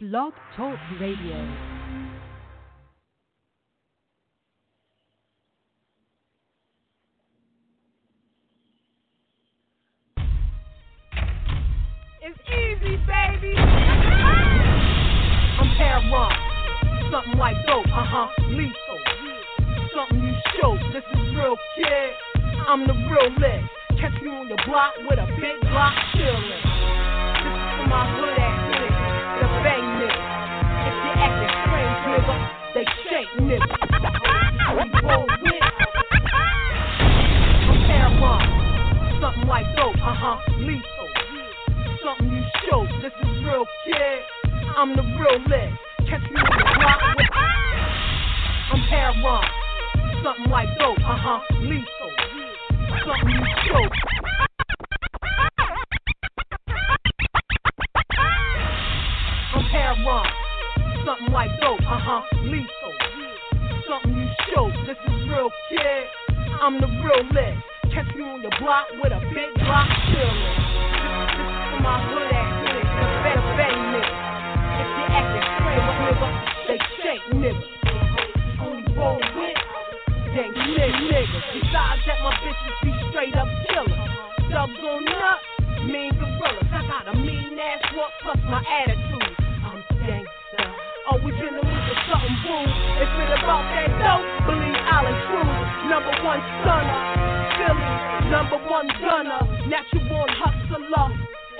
Blog Talk Radio. It's easy, baby. I'm Heron. Something like dope, uh huh, lethal. Something you show. This is real, kid. I'm the real uh Dubs on up, mean gorillas. I got a mean ass walk plus my attitude. I'm gangsta. Always in the mood for something boom. If it about that dope, believe I'll intrude. Number one stunner, Philly, number one gunner, natural hustler.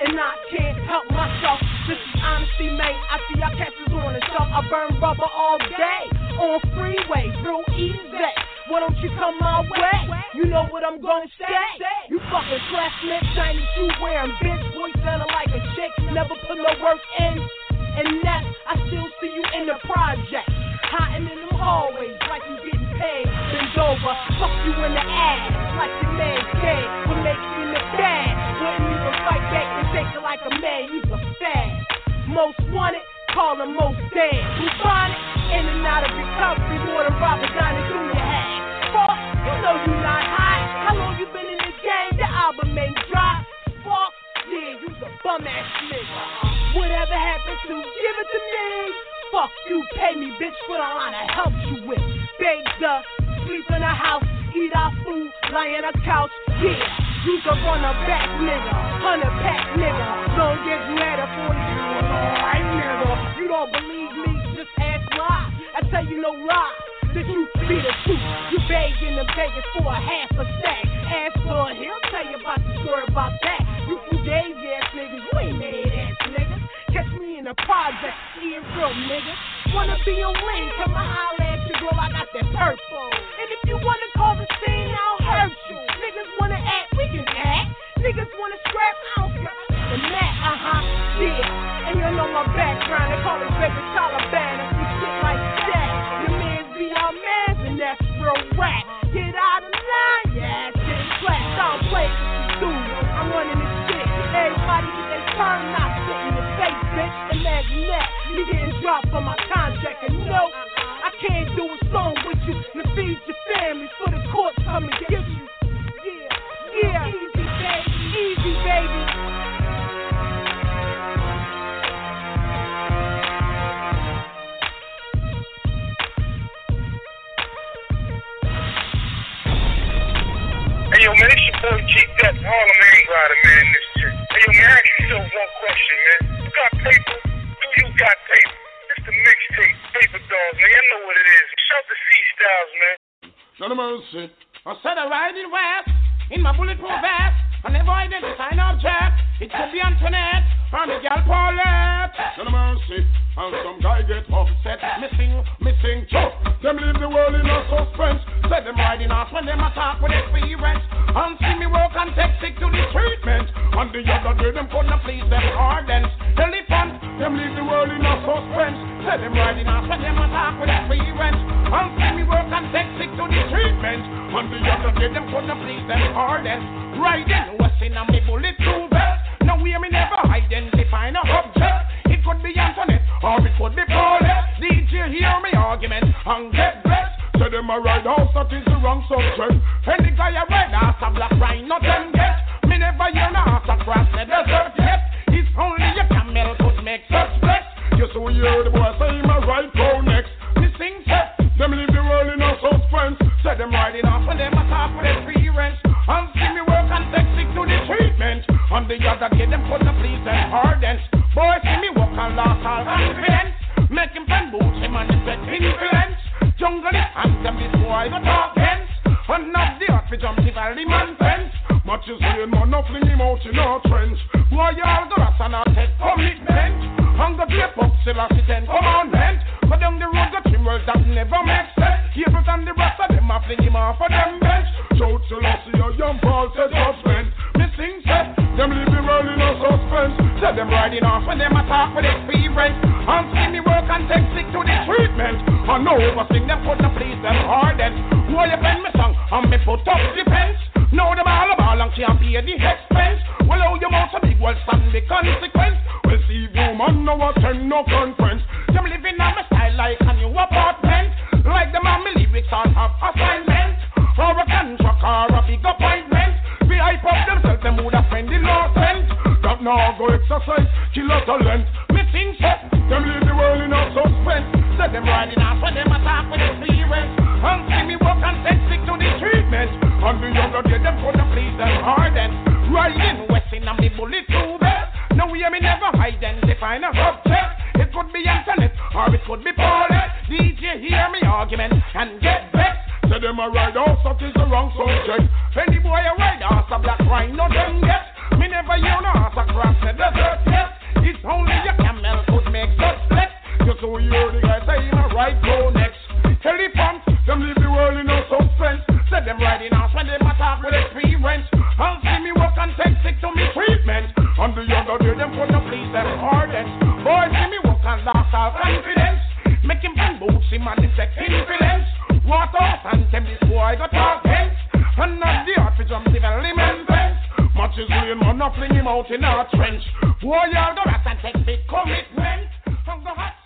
And I can't help myself. This is honesty, mate. I see y'all catches on the shelf. I burn rubber all day on freeway, real easy. Why don't you come my way? You know what I'm gonna say. You fucking classmate, shiny shoe wearing bitch, voice sounding like a chick, never put no work in. And that I still see you in the project, hiding in them hallways like you getting paid. Bend over, fuck you in the ass like your man dead. What makes you the dad? Wouldn't even fight back and take it like a man. You's a fad. Most wanted, call him most dead. Find? In and out of recovery, more than Robert Downey Jr. had. Fuck, you know you not high. How long you been in this game? The album ain't dry. Fuck, yeah, you's a bum ass nigga. Whatever happens to, give it to me. Fuck you, pay me, bitch, for the line I helped you with. Baked up, sleep in a house, eat our food, lie in a couch. Yeah, you can run a back nigga, hundred pack nigga. As you had a 40, you was nigga. You don't believe me, just ask why. I tell you no lie. The truth be the truth. You begging and begging for a half a stack. Ask for he'll tell you about the story about that. You fugazi ass niggas, you ain't made ass niggas. Catch me in the project, seeing real niggas. Wanna be on lane, come and holler at you, girl, I got that purple. And if you wanna call the scene, I'll hurt you. Niggas wanna act, we can act. Niggas wanna scrap, I don't care. The mat, uh huh, yeah. Know my background, they call it baby Taliban. If you shit like that, your mans be our mans, and that's real rap. Get out of line, yeah, shit flat. Don't play with you, dude. I'm running this shit. Everybody get their turn, not sit in your face, bitch. Imagine that. You getting dropped on my contract, and no, I can't do a song with you to feed your family for the get you. Yeah, yo, man, it's your boy G Dep, Harlem Ain't Rider, man, this chick. Hey yo, man, ask yourself one question, man. You got paper? Do you got paper? It's the mixtape, Paper Dolls, man. You know what it is. Shout to C Styles, man. None of mercy. I said I ride it west in my bulletproof vest. I never identify an object. It could be Antoinette or the girl Paulette. Of mercy. And some guy get upset. Missing, missing, choke. Them leave the world in a suspense. Say them riding off when them attack with experience. And see me work and take sick to the treatment. And the other day them couldn't please them ardents. Elephant, them leave the world in a suspense. Say them riding off when them attack with experience. And see me work and take sick to the treatment. And the other day them couldn't please them ardents. Riding what's in a me bulletproof vest. Now we me never identify no object. It could be Antoinette or it could be Paulette. DJ hear me argument and get say them a ride house, that is the wrong subject. Any guy a ride house, a black rhino, not them get. Me never hear no house across the desert yet. It's only a camel could make such flex. Yes, we hear the boy say him a ride pro next. Me sing set, them leave the world in a suspense. Say them riding off and them a top free experience. And see me work and take sick to the treatment. On the other day, them put the please and hardens. Boy, see me walk and lost all confidence. style, the man bent, Much as rain, man, no fling him out in no trench. Why y'all the rats and I take commitment? Hunger be a pop, still I sit and commandment. But down the road, the trim world that never makes sense. Cables and the rats of them, I fling him off of them bench. Shout to Lassie, your young Paul said judgment. Missing set. them live the world in a suspense. Said them riding off when them attack with their experience. And skinny work and take sick to the treatment. I know, but sing them put the police them hardened. Why you pen me song, and me put up the fence. Know them all about and can't pay the expense. Well, how you mouth so big, well, stand the consequence. Well, see, woman, no attend no conference. Them living on my style like a new apartment. Like them on me lyrics all have assignment. Or a contract or a big appointment. We hype up themselves, them would spend the no cent. That now go exercise, kill a talent. Missing set, them leave the world in a suspense. Set them riding off when them And the younger get them the please them harden. Riding west in a me bullet too bad. No, we me never identify a subject. It could be Antoinette or it could be Paulette. DJ hear me argument and get vexed. Say them a ride off, that is the wrong subject. Any boy a ride off, a black rhino no them get. Me never hear no ass across the desert yet. It's only a camel could make such flex. Just so you hear the guy say a right go next. Elephant, them leave the world in no suspense. Say them riding off when them attack with experience. And see me walk and take sick to me treatment. And the younger day them put the please them hardest. Boy, see me walk and lost all confidence. Make him bang boots, him and take influence. What off and tell this boy got talk hence. And not the art for jump development fence. Much is rain, man, not fling him out in our trench. Boy, y'all go rat and take big commitment. From the hot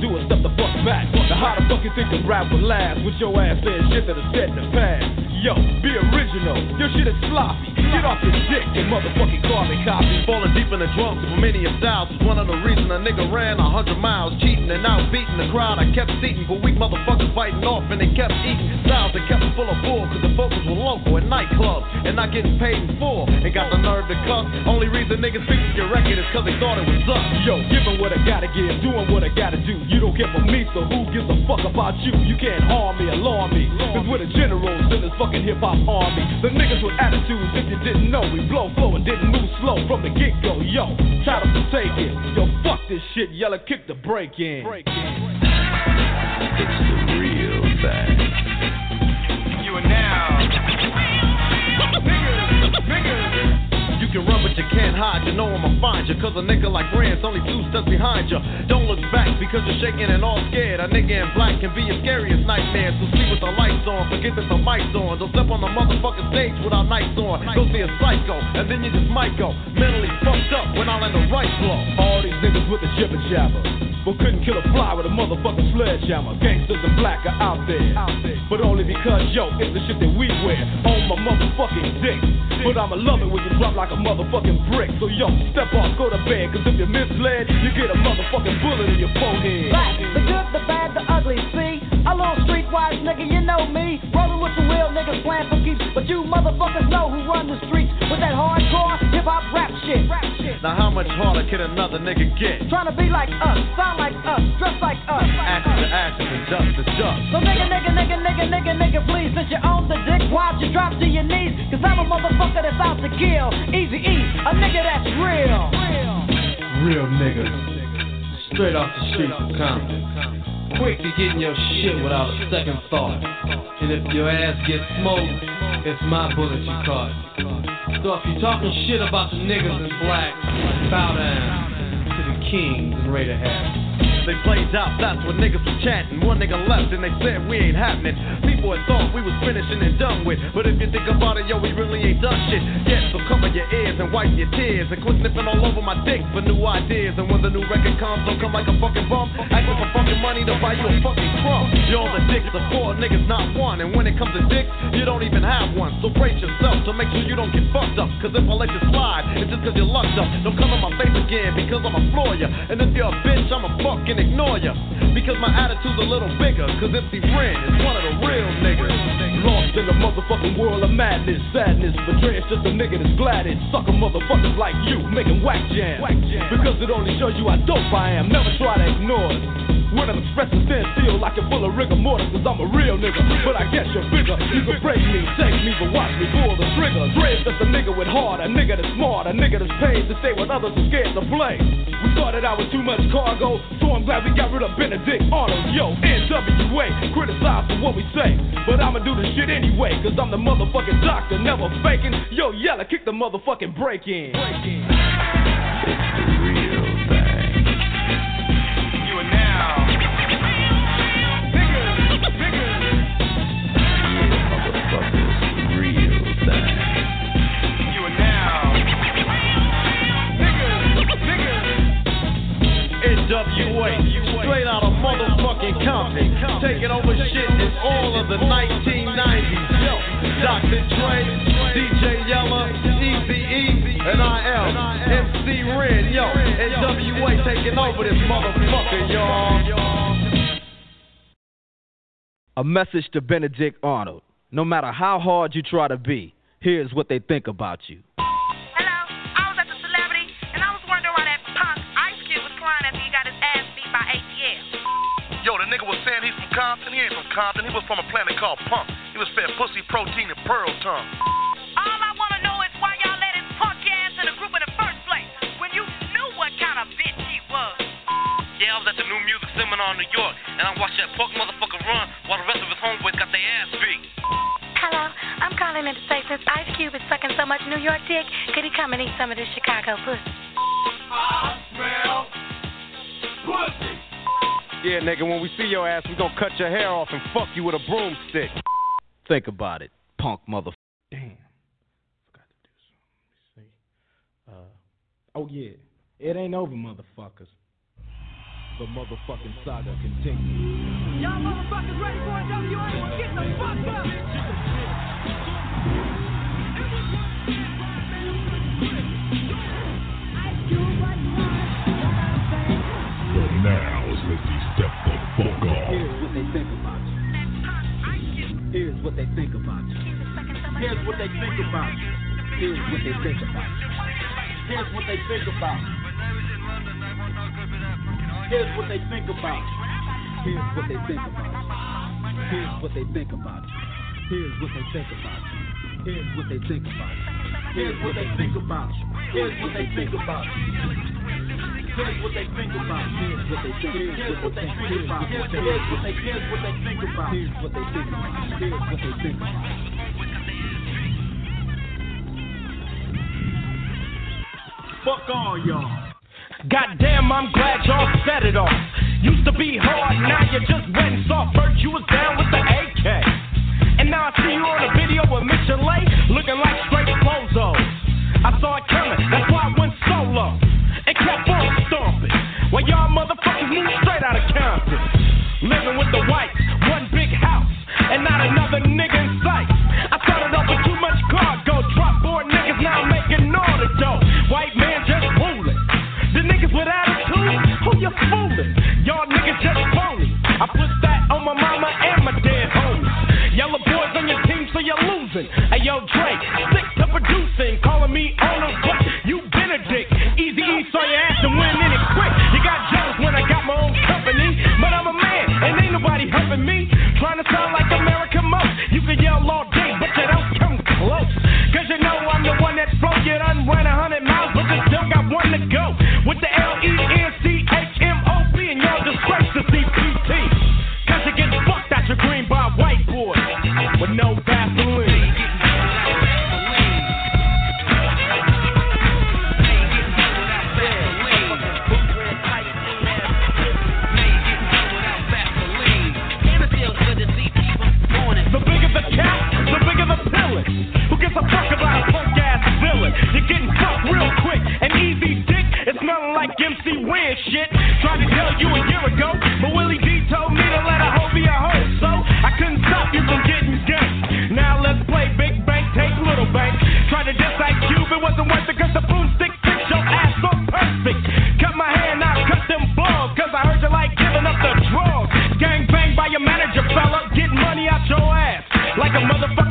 do is step the fuck back. Now how the fuck you think the rap will last? With your ass saying shit that is said in the past. Yo, be original. Your shit is sloppy. Get off your dick, you motherfucking carbon copy. Falling deep in the drums for many styles was one of the reasons a nigga ran a hundred miles, cheating and out beating the crowd. I kept seating for weak motherfuckers fighting off, and they kept eating styles that kept full of bull, cause the focus were local at nightclubs and not getting paid in full. And got the nerve to cuss. Only reason niggas picked your record is cause they thought it was up. Yo, giving what I gotta give, doing what I gotta do. You don't care for me, so who gives a fuck about you? You can't harm me, alarm me. Cause we're the generals in this fucking hip hop army. The niggas with attitudes, if you didn't know, we blow flow and didn't move slow from the get go. Yo, try to take it. Yo, fuck this shit, yella, kick the break in. Break in. It's the real thing. Can run, but you can't hide. You know I'ma find you. Cause a nigga like Rand's only two steps behind you. Don't look back because you're shaking and all scared. A nigga in black can be your scariest nightmare. So sleep with the lights on. Forget that the mic's on. Don't step on the motherfucking stage without nights on. Go see a psycho, and then you just might go. Mentally fucked up when I land the right blow. All these niggas with the jibber jabber. But couldn't kill a fly with a motherfucking sledgehammer. Gangsters and black are out there. But only because, yo, it's the shit that we wear on my motherfucking dick. But I'ma love it when you drop like a motherfucking brick. So, yo, step off, go to bed. Cause if you're misled, you get a motherfucking bullet in your forehead. Black, the good, the bad, the ugly. See, I'm a little streetwise nigga, you know me. Rolling with some real niggas playing for keeps. But you motherfuckers know who run the streets with that hardcore hip hop rap shit. Now how much harder can another nigga get? Trying to be like us, sound like us, dress like us. Ashes to ashes and dust to dust. So nigga, nigga, nigga, nigga, nigga, nigga, please, since you own the dick, why'd you drop to your knees? Cause I'm a motherfucker that's out to kill. Easy E, a nigga that's real. Real nigga. Straight off the streets of Compton. Quick to getting your shit without a second thought. And if your ass gets smoked, it's my bullet you caught. So if you're talking shit about the niggas in black, bow down to the kings and Raider hats. They played out, that's when niggas was chanting. One nigga left and they said we ain't happening. People had thought we was finishing and done with. But if you think about it, yo, we really ain't done shit yet. So cover your ears and wipe your tears. And quit sniffing all over my dick for new ideas. And when the new record comes, don't come like a fucking bum. Asking for fucking money to buy you a fucking crumb. Yo, the dicks are four niggas, not one. And when it comes to dicks, you don't even have one. So brace yourself to make sure you don't get fucked up. Cause if I let you slide, it's just cause you're lucked up. Don't come in my face again because I'ma floor ya. And if you're a bitch, I'ma fucking ignore ya. Because my attitude's a little bigger. Cause MC Ren is one of the real niggas. Lost in the motherfucking world of madness, sadness. But Dre's just a nigga that's glad it. Sucker motherfuckers like you making whack jam. Because it only shows you how dope I am. Never try to ignore it. When I'm expressing stand still like you're full of rigor mortis, cause I'm a real nigga. But I guess you're bigger. You can break me, take me, but watch me pull the trigger. Dre's just a nigga with heart, a nigga that's smart, a nigga that's paid to stay with others are scared to play. We started out with too much cargo, I'm glad we got rid of Benedict Arnold. Yo, NWA, criticize for what we say. But I'ma do the shit anyway, cause I'm the motherfucking doctor, never faking. Yo, yella, kick the motherfucking break in. Break in. A message to Benedict Arnold. No matter how hard you try to be, here's what they think about you. Hello, I was at the celebrity, and I was wondering why that punk Ice Cube was crying after he got his ass beat by ATL. Yo, the nigga was saying he's from Compton. He ain't from Compton. He was from a planet called Punk. He was fed pussy, protein, and pearl tongue. All I want Yeah, I was at the New Music Seminar in New York, and I watched that punk motherfucker run while the rest of his homeboys got their ass beat. Hello, I'm calling in to say since Ice Cube is sucking so much New York dick? Could he come and eat some of this Chicago pussy? Yeah, nigga, when we see your ass, we gonna cut your hair off and fuck you with a broomstick. Think about it, punk motherfucker. Damn. Forgot to do something. Let me see. Uh, oh, yeah. It ain't over, motherfuckers. The motherfucking saga continues. Y'all motherfuckers ready for a WA? Get the fuck up! Now is let me step the fuck off. Here's what they think about you. Here's what they think about you. Here's what they think about you. Here's what they think about you. Here's what they think about you. Here's what they think about. Here's what they think about. Here's what they think about. Here's what they think about. Here's what they think about. Here's what they think about. Here's what they think about. Here's what they think about. Here's what they think. Here's what they think about. Here's what they here's what they think about. Here's what they think about. Here's what they think about. Fuck all y'all. Goddamn, I'm glad y'all set it off. Used to be hard, now you just went soft. First you was down with the AK. And now I see you on a video with Michel'le, looking like straight Flozo. I saw it like a motherfucking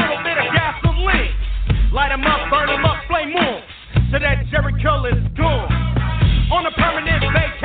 little bit of gasoline. Light 'em up, burn 'em up, flame on. So that Jheri curl is gone. On a permanent vacation,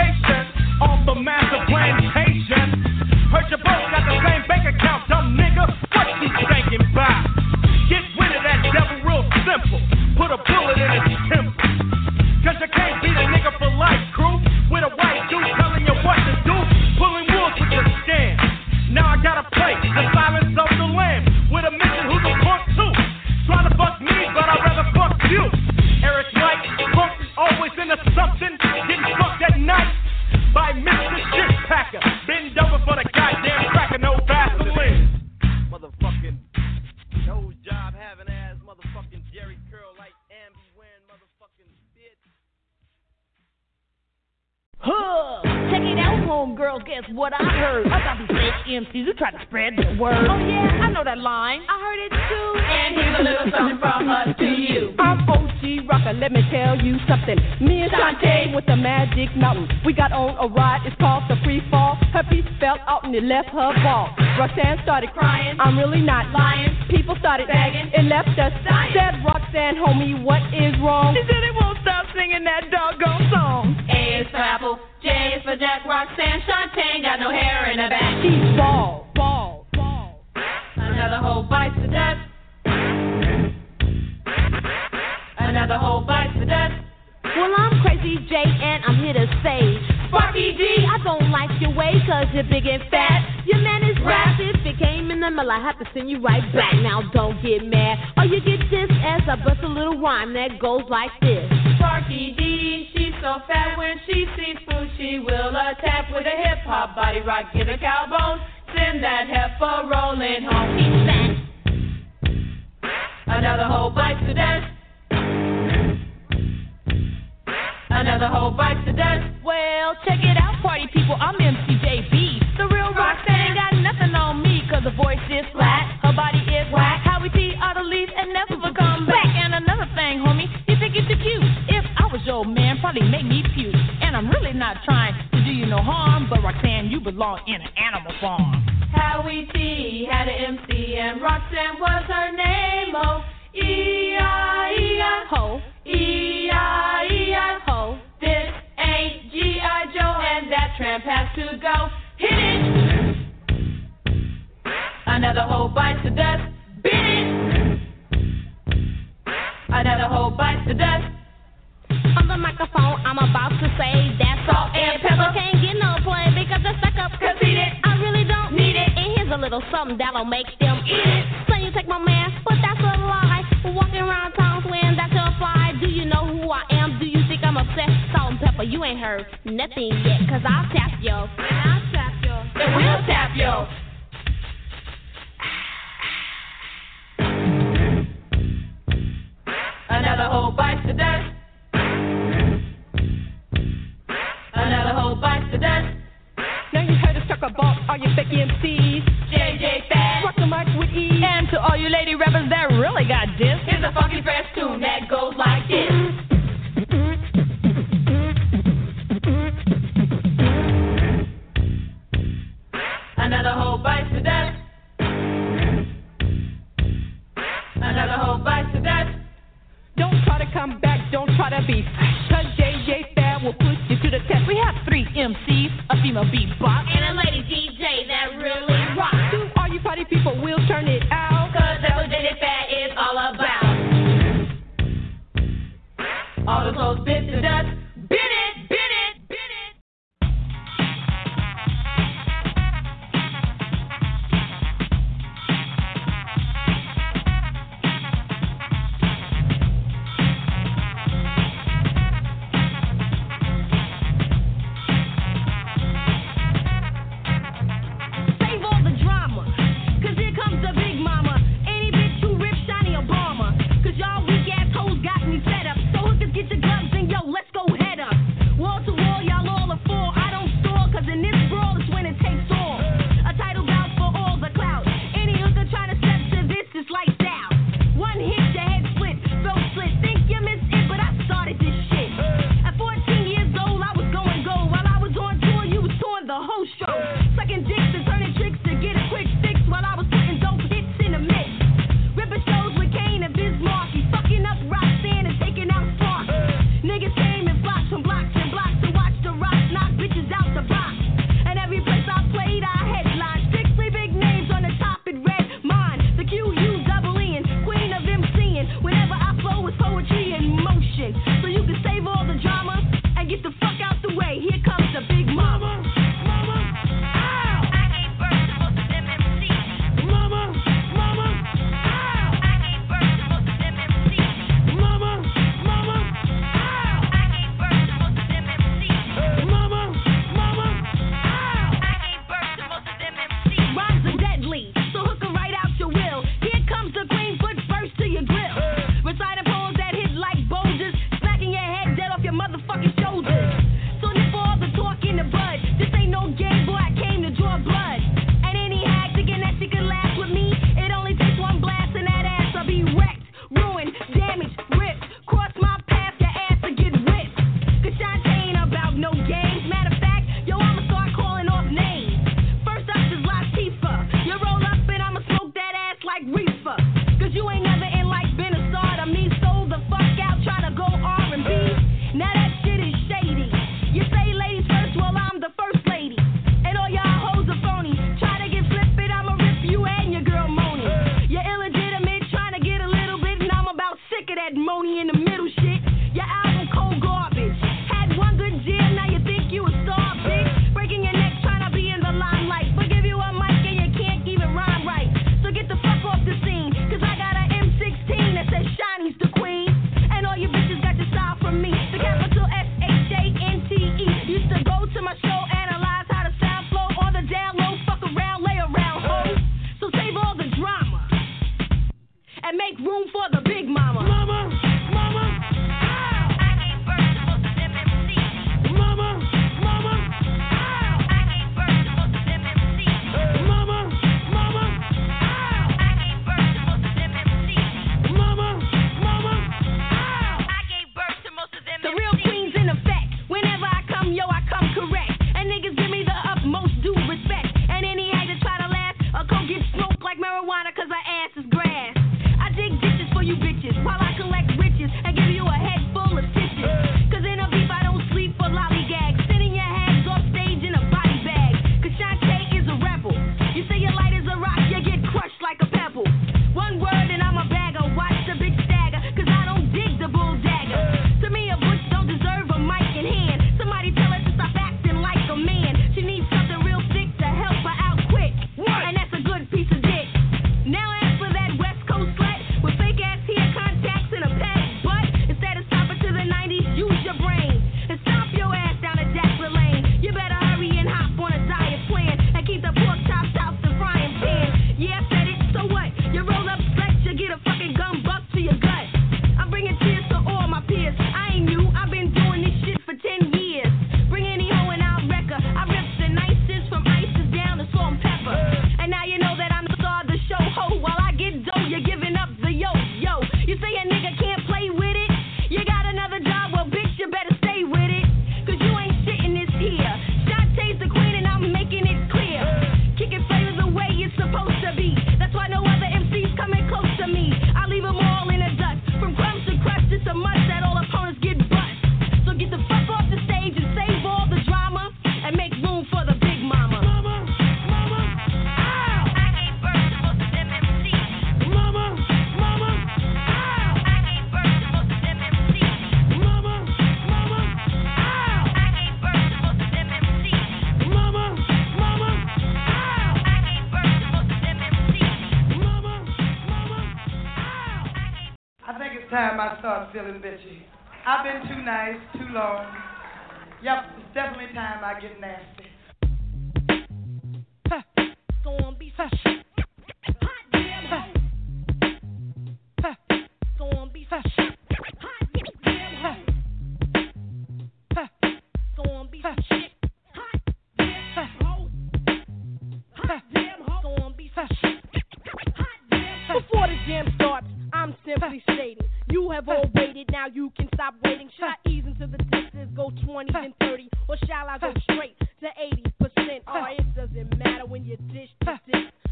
I'm really not lying. People started begging, it left us dying. Said Roxanne, homie, what is wrong? She said it won't stop singing that doggone song. A is for Apple, J is for Jack, Roxanne, Shante got no hair in her back. She's ball, ball, ball. Another whole bites the dust. Another whole bites the dust. Well, I'm Crazy J and I'm here to say, Sparky D, I don't like your way cause you're big and came in the mail, I have to send you right back. Now don't get mad. Or you get this as I bust a little rhyme that goes like this. Sparky D, she's so fat when she sees food, she will attack with a hip hop body rock. Give a cowbone, send that heifer rolling home. He's fat. Another whole bites to dust. Another whole bites to dust. Well, check it out, party people. I'm MCJB. Voice is flat, her body is whack. How we see leaves and never come back. And another thing, homie, you think it's cute. If I was your man, probably make me puke. And I'm really not trying to do you no harm, but Roxanne, you belong in an animal farm. Howie T had an MC and Roxanne was her name. Oh, E-I-E-I. Ho. E-I-E-I. Ho. This ain't G.I. Joe and that tramp has to go. Hit it. Another whole bite to dust. Beat it. Another whole bites the dust. On the microphone, I'm about to say that Salt-N-Pepa can't get no play because the stuck up conceited. I really don't need it. And here's a little something that'll make them eat it. So you take my man, but that's a lie. Walking around town swearing that's your fly. Do you know who I am? Do you think I'm upset? Salt-N-Pepa, you ain't heard nothing yet. Cause I'll tap yo. And I'll tap yo. And we'll tap yo. Whole bites the dust. Another whole bites the dust. Now you heard us talk about all fake MCs. JJ. Rock the mic with E. And to all you lady rappers that really got this, here's a funky fresh tune that goes like bitchy. I've been too nice, too long. Yep, it's definitely time I get nasty.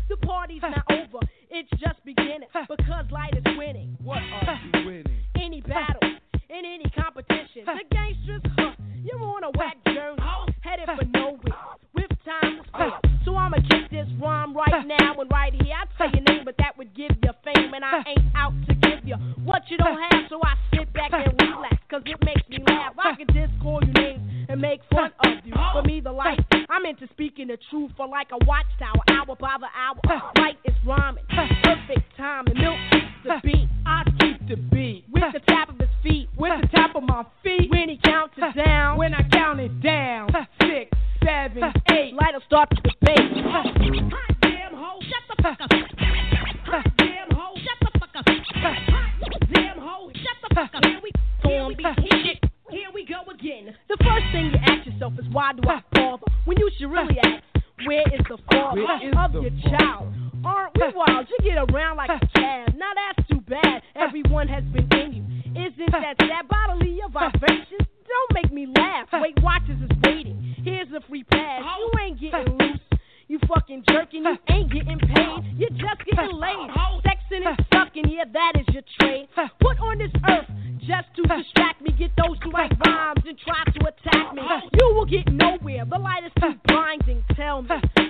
the party's not get nowhere. The light is too blinding. Tell me,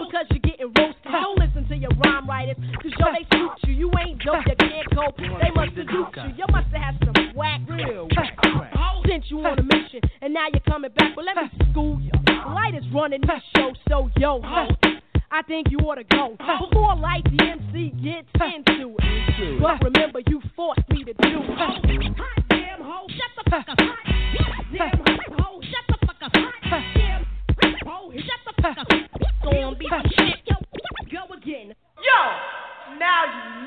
because you're getting roasted. Don't listen to your rhyme writers, cause yo, they shoot you. You ain't dope, you can't cope. They must have duped you. You must have had some whack, real. Sent you on a mission, and now you're coming back. But let me school you. Light is running this show, so yo, ho. I think you ought to go before Lyte the MC gets into it. But remember, you forced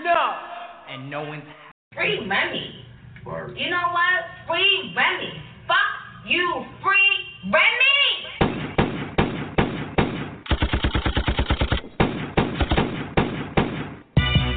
you. And no one's free Remy. You know what? Free Remy. Fuck you, free Remy.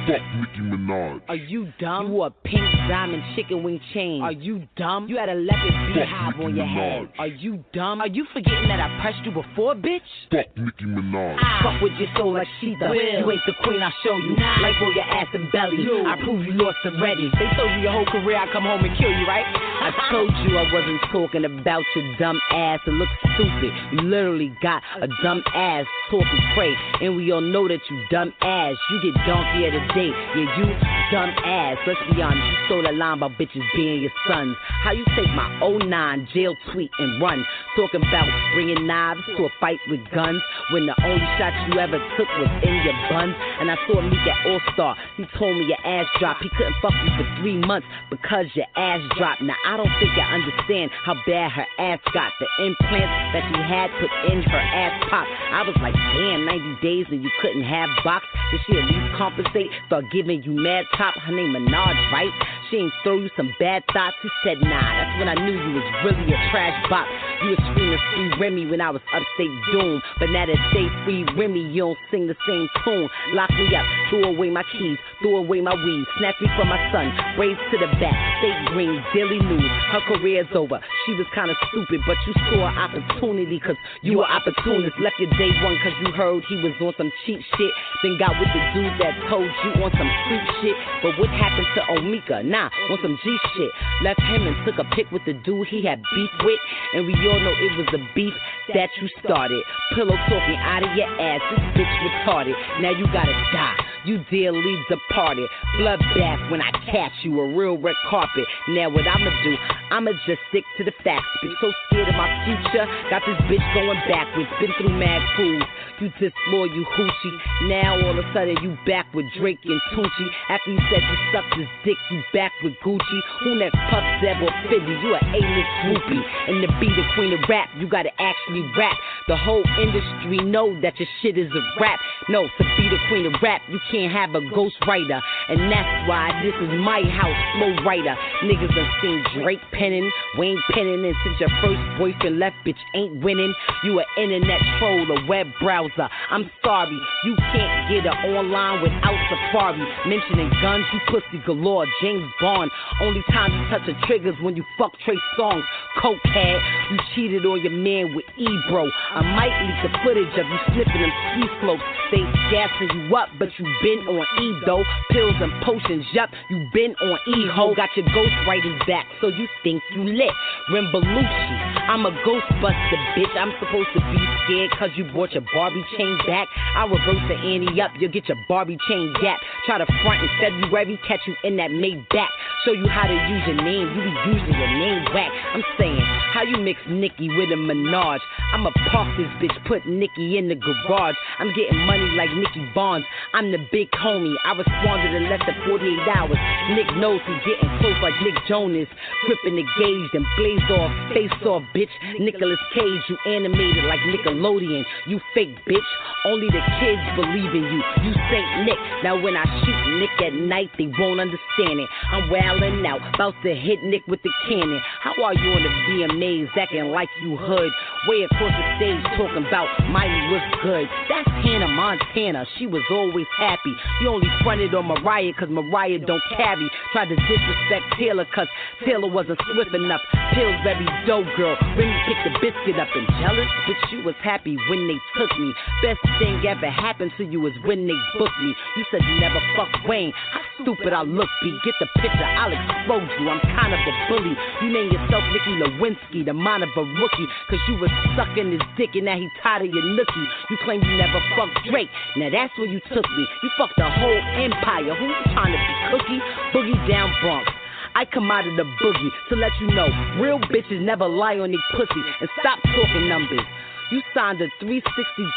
Fuck Nicki Minaj. Are you dumb? You a pink diamond chicken wing chain. Are you dumb? You had a leopard beehive on your head. Are you dumb? Are you forgetting that I pressed you before, bitch? Fuck Nicki Minaj. Fuck with your soul like Shether. Will. You ain't the queen, I show you. Nah. Like on your ass and belly. You. I prove you lost already. They told you your whole career I come home and kill you, right? I told you I wasn't talking about your dumb ass. It looks stupid. You literally got a dumb ass talking cray. And we all know that you dumb ass. You get donkey of the day. Yeah, you dumb ass. Let's be honest. You stole that line about bitches being your sons. How you take my 09 jail tweet and run? Talking about bringing knives to a fight with guns when the only shot you ever took was in your buns. And I saw Meek at All Star. He told me your ass dropped. He couldn't fuck you for three months because your ass dropped. Now I don't think I understand how bad her ass got. The implants that she had put in her ass pop. I was like, damn, 90 days and you couldn't have box. Did she at least compensate for giving you mad top? Her name Minaj, right? she ain't throw you some bad thoughts? He said, nah, that's when I knew you was really a trash box. You was screaming free Remy when I was upstate doom. But now that they free Remy, you don't sing the same tune. Lock me up, threw away my keys, threw away my weed, snatch me from my son, braids to the back, state green, daily news. Her career's over. She was kinda stupid, but you saw an opportunity cause you were opportunist. Left your day one cause you heard he was on some cheap shit. Then got with the dude that told you on some creep shit. But what happened to Omika? Nah, on some G shit. Left him and took a pic with the dude he had beef with. And we all know it was the beef that you started. Pillow talking out of your ass, this bitch retarded. Now you gotta die. You dearly departed. Bloodbath when I catch you, a real red carpet. Now what I'ma do? I'ma just stick to the facts. Been so scared of my future, got this bitch going backwards. Been through mad fools. You disloyal, you hoochie. Now all of a sudden you back with Drake and Tucci. After you said you sucked his dick, you back with Gucci. Who next Puff Zeb or 50? You a A-list groupie. And to be the queen of rap, you gotta actually rap. The whole industry know that your shit is a rap. No, to be the queen of rap, you can't have a ghostwriter. And that's why this is my house, flow writer. Niggas done seen Drake penning, Wayne penning, and since your first boyfriend left, bitch ain't winning. You an internet troll, a web browser. I'm sorry, you can't get it online without Safari. Mentioning guns, you pussy galore. James Bond. Only time you touch the triggers when you fuck Trey Songz. Cokehead, you cheated on your man with Ebro. I might leak the footage of you sniffing them ski slopes. They gassing you up, but you been on E though. Pills and potions, yup, you been on E ho. Got your ghostwriters back, so you think you lit. Rimbalucci, I'm a ghostbuster, bitch. I'm supposed to be scared cause you bought your Barbie chain back. I'll reverse the ante up, you'll get your Barbie chain gap. Try to front in February, catch you in that Maybach. Show you how to use your name, you be using your name whack. I'm saying, how you mix Nicki with a Minaj? I'ma park this bitch, put Nicki in the garage. I'm getting money like Nicky Barnes. I'm the big homie. I responded in less than 48 hours. Nick knows he getting close like Nick Jonas. Gripping the gauge, then blaze off, face off, bitch. Nicolas Cage, you animated like Nickelodeon. You fake bitch. Only the kids believe in you. You Saint Nick. Now when I shoot Nick at night, they won't understand it. I'm wailing out, about to hit Nick with the cannon. How are you on the VMAs acting like you hood? Way across the stage talking about Miley was good. That's Hannah Montana. She was always happy. You only fronted on Mariah cause Mariah don't carry. Tried to disrespect Taylor cause Taylor wasn't swift enough. Pillsbury dope girl. Remy picked the biscuit up and jealous. But you was happy when they took me. Best thing ever happened to you is when they booked me. You said never fuck Wayne. How stupid I look, B. Get the picture, I'll expose you. I'm kind of a bully. You name yourself Nicky Lewinsky, the mind of a rookie. Cause you was sucking his dick and now he tired of your nookie. You claim you never fucked Drake. Now that's where you took me. You fucked the whole empire. Who you trying to be cookie? Boogie down Bronx. I come out of the boogie to let you know real bitches never lie on their pussy and stop talking numbers. You signed a 360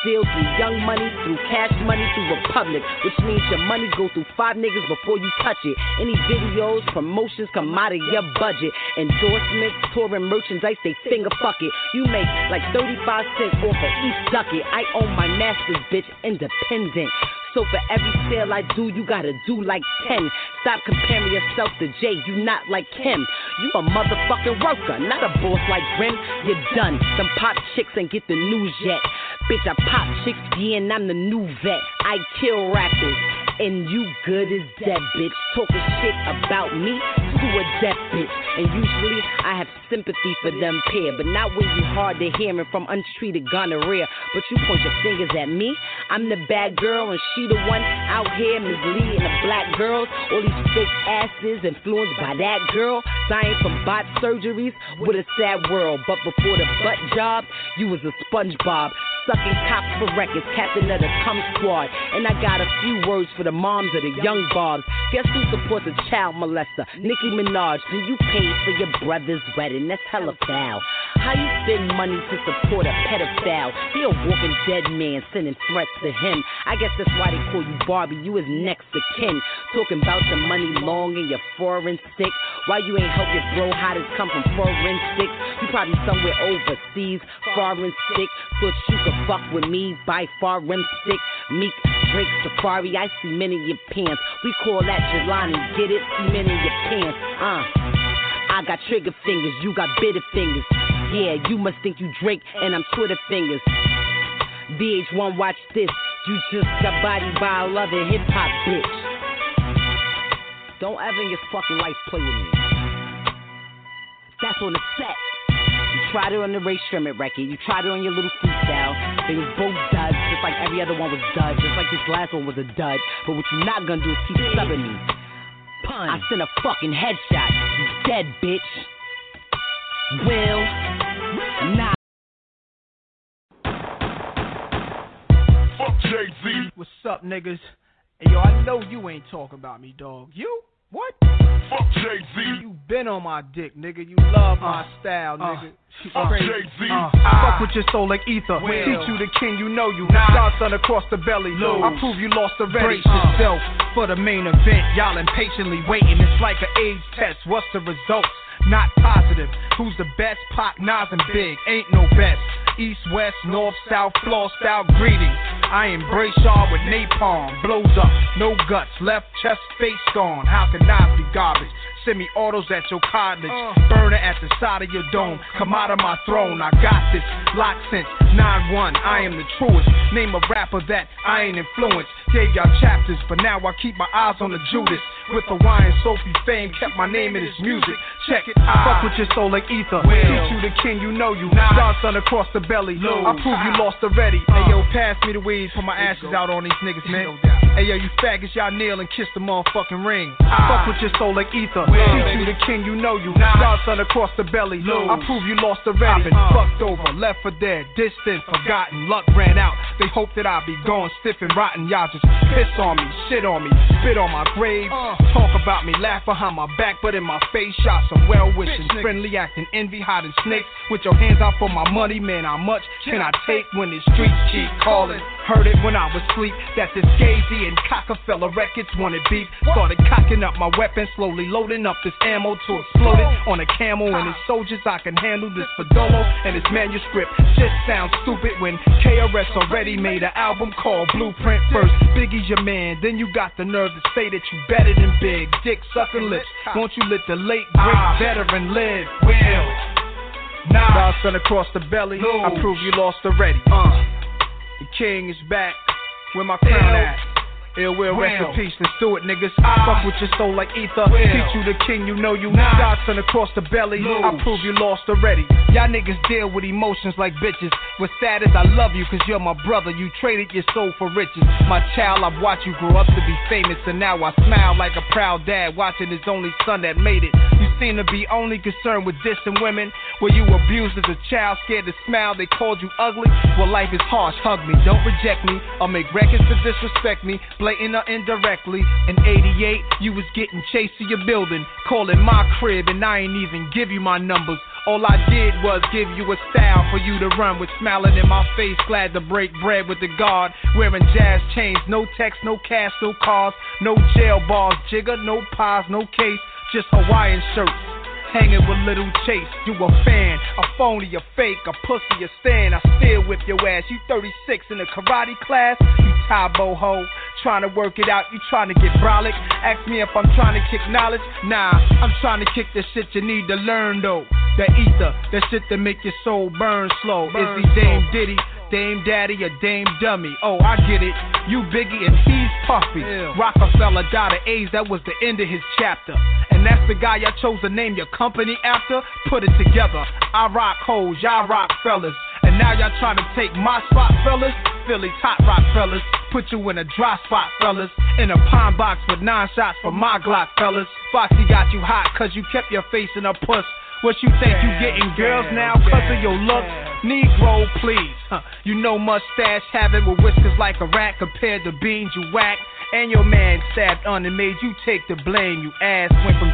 deal through Young Money, through Cash Money, through Republic, which means your money go through five niggas before you touch it. Any videos, promotions come out of your budget. Endorsements, touring merchandise, they finger fuck it. You make like 35 cents off of each ducket. I own my masters, bitch, independent. So for every sale I do, you gotta do like 10. Stop comparing yourself to Jay, you not like him. You a motherfucking worker, not a boss like Grim. You're done. Some pop chicks ain't get the news yet. Bitch, I pop chicks, yeah, and I'm the new vet. I kill rappers. And you good as dead, bitch. Talking shit about me to a dead bitch. And usually I have sympathy for them pair. But not when you hard to hearing from untreated gonorrhea. But you point your fingers at me. I'm the bad girl and she the one out here misleading the black girls. All these fake asses influenced by that girl. Dying from bot surgeries with a sad world. But before the butt job, you was a SpongeBob. Sucking cops for records, captain of the cum squad. And I got a few words for the moms of the young bobs. Guess who supports a child molester? Nicki Minaj. And you paid for your brother's wedding. That's hella foul. How you spend money to support a pedophile? He a walking dead man sending threats to him. I guess that's why they call you Barbie. You is next to kin. Talking about your money long and your foreign stick. Why you ain't help your bro? How come from foreign sticks? You probably somewhere overseas, foreign stick. Thought you could fuck with me by foreign stick. Meek Drake Safaree, I see men in your pants. We call that Jelani, get it? See men in your pants. Uh. I got trigger fingers, you got bitter fingers. Yeah, you must think you Drake and I'm Twitter fingers. VH1, watch this. You just got body by a loving hip hop bitch. Don't ever in your fucking life play with me. That's on the set. You tried it on the Ray Sherman record. You tried it on your little freestyle. They was both duds, just like every other one was dud. Just like this last one was a dud. But what you're not gonna do is keep subbing me. Pun. I sent a fucking headshot. You dead, bitch. Will. Nah. Fuck Jay-Z. What's up, niggas? Hey, yo, I know you ain't talking about me, dog. You? What? Fuck Jay-Z. You been on my dick, nigga. You love my uh, style, uh, nigga. Uh, fuck Crazy. Jay-Z. Uh, fuck with your soul like ether. Will. Teach you the king, you know you. Nah. Godson across the belly. Lose. I prove you lost already. Brace yourself for the main event. Y'all impatiently waiting. It's like an AIDS test. What's the results? Not positive. Who's the best? Pop, Nas, and Big. Ain't no best. East, west, north, south, floor style greetings. I embrace y'all with napalm. Blows up, no guts, left chest, face gone. How can I be garbage? Semi autos at your cottage. Uh. Burner at the side of your dome. Come out of my throne. I got this. Lock since 9 1. I am the truest. Name a rapper that I ain't influenced. Gave y'all chapters, but now I keep my eyes on the Judas. With the Hawaiian Sophie fame, kept my name in his music. Check it. Fuck with your soul like ether. Teach you the king, you know you. Godson across the belly. I prove you lost already. Hey yo, uh. pass me the weed, put my ashes out on these niggas, man. Hey yo, you faggots, y'all kneel and kiss the motherfucking ring. Ah. Fuck with your soul like ether. Teach you the king, you know you. Godson across the belly. I prove you lost already. Been uh-huh. fucked over, left for dead, distant, forgotten. Luck ran out. They hope that I be gone stiff and rotten. Y'all just piss on me, shit on me, spit on my grave. Uh. Talk about me, laugh behind my back, but in my face, shot some well wishing, friendly acting, envy, hiding snakes. With your hands out for my money, man, how much can I take when the streets keep calling? Heard it when I was asleep that this Gay-Z and Cockafella records wanted beef. Started cocking up my weapon, slowly loading up this ammo to explode it on a camel and his soldiers. I can handle this Fadolo and his manuscript. Shit sounds stupid when KRS already made an album called Blueprint. First, Biggie's your man, then you got the nerve to say that you better than Big. Dick sucking lips, won't you let the late great veteran live? Will. Nah. Godson across the belly, I prove you lost already. Uh. The king is back. Where my crown at? Ill will, rest in peace, let's do it, niggas. Fuck with your soul like ether. Teach you the king, you know you. Godson across the belly. I prove you lost already. Y'all niggas deal with emotions like bitches. With status, I love you cause you're my brother. You traded your soul for riches. My child, I've watched you grow up to be famous, and now I smile like a proud dad watching his only son that made it. You seem to be only concerned with dissing women. Were you abused as a child, scared to smile? They called you ugly. Well, life is harsh. Hug me, don't reject me, or make records to disrespect me. Blatant or indirectly. In 88, you was getting chased to your building, calling my crib, and I ain't even give you my numbers. All I did was give you a style for you to run with, smiling in my face, glad to break bread with the guard. Wearing jazz chains, no text, no cash, no cars, no jail bars, jigger, no pies, no case, just Hawaiian shirts. Hanging with Little Chase, you a fan, a phony, a fake, a pussy, a stand. I still whip your ass. You 36 in a karate class, you Tae Bo ho. Trying to work it out, you trying to get brolic. Ask me if I'm trying to kick knowledge. Nah, I'm trying to kick the shit you need to learn though. The ether, that shit that make your soul burn slow. Is he Dame Diddy? Dame Daddy or Dame Dummy. Oh, I get it. You Biggie and he's Puffy. Rockefeller died of AIDS, that was the end of his chapter. And that's the guy y'all chose to name your company after? Put it together. I rock hoes, y'all rock fellas. And now y'all trying to take my spot, fellas? Philly's hot rock fellas. Put you in a dry spot, fellas. In a pine box with nine shots for my Glock, fellas. Foxy got you hot cause you kept your face in a puss. What you think you getting girls now cause of your looks? Negro, please. Huh. You know mustache having with whiskers like a rat compared to beans you whack. And your man stabbed on and made you take the blame. You ass went from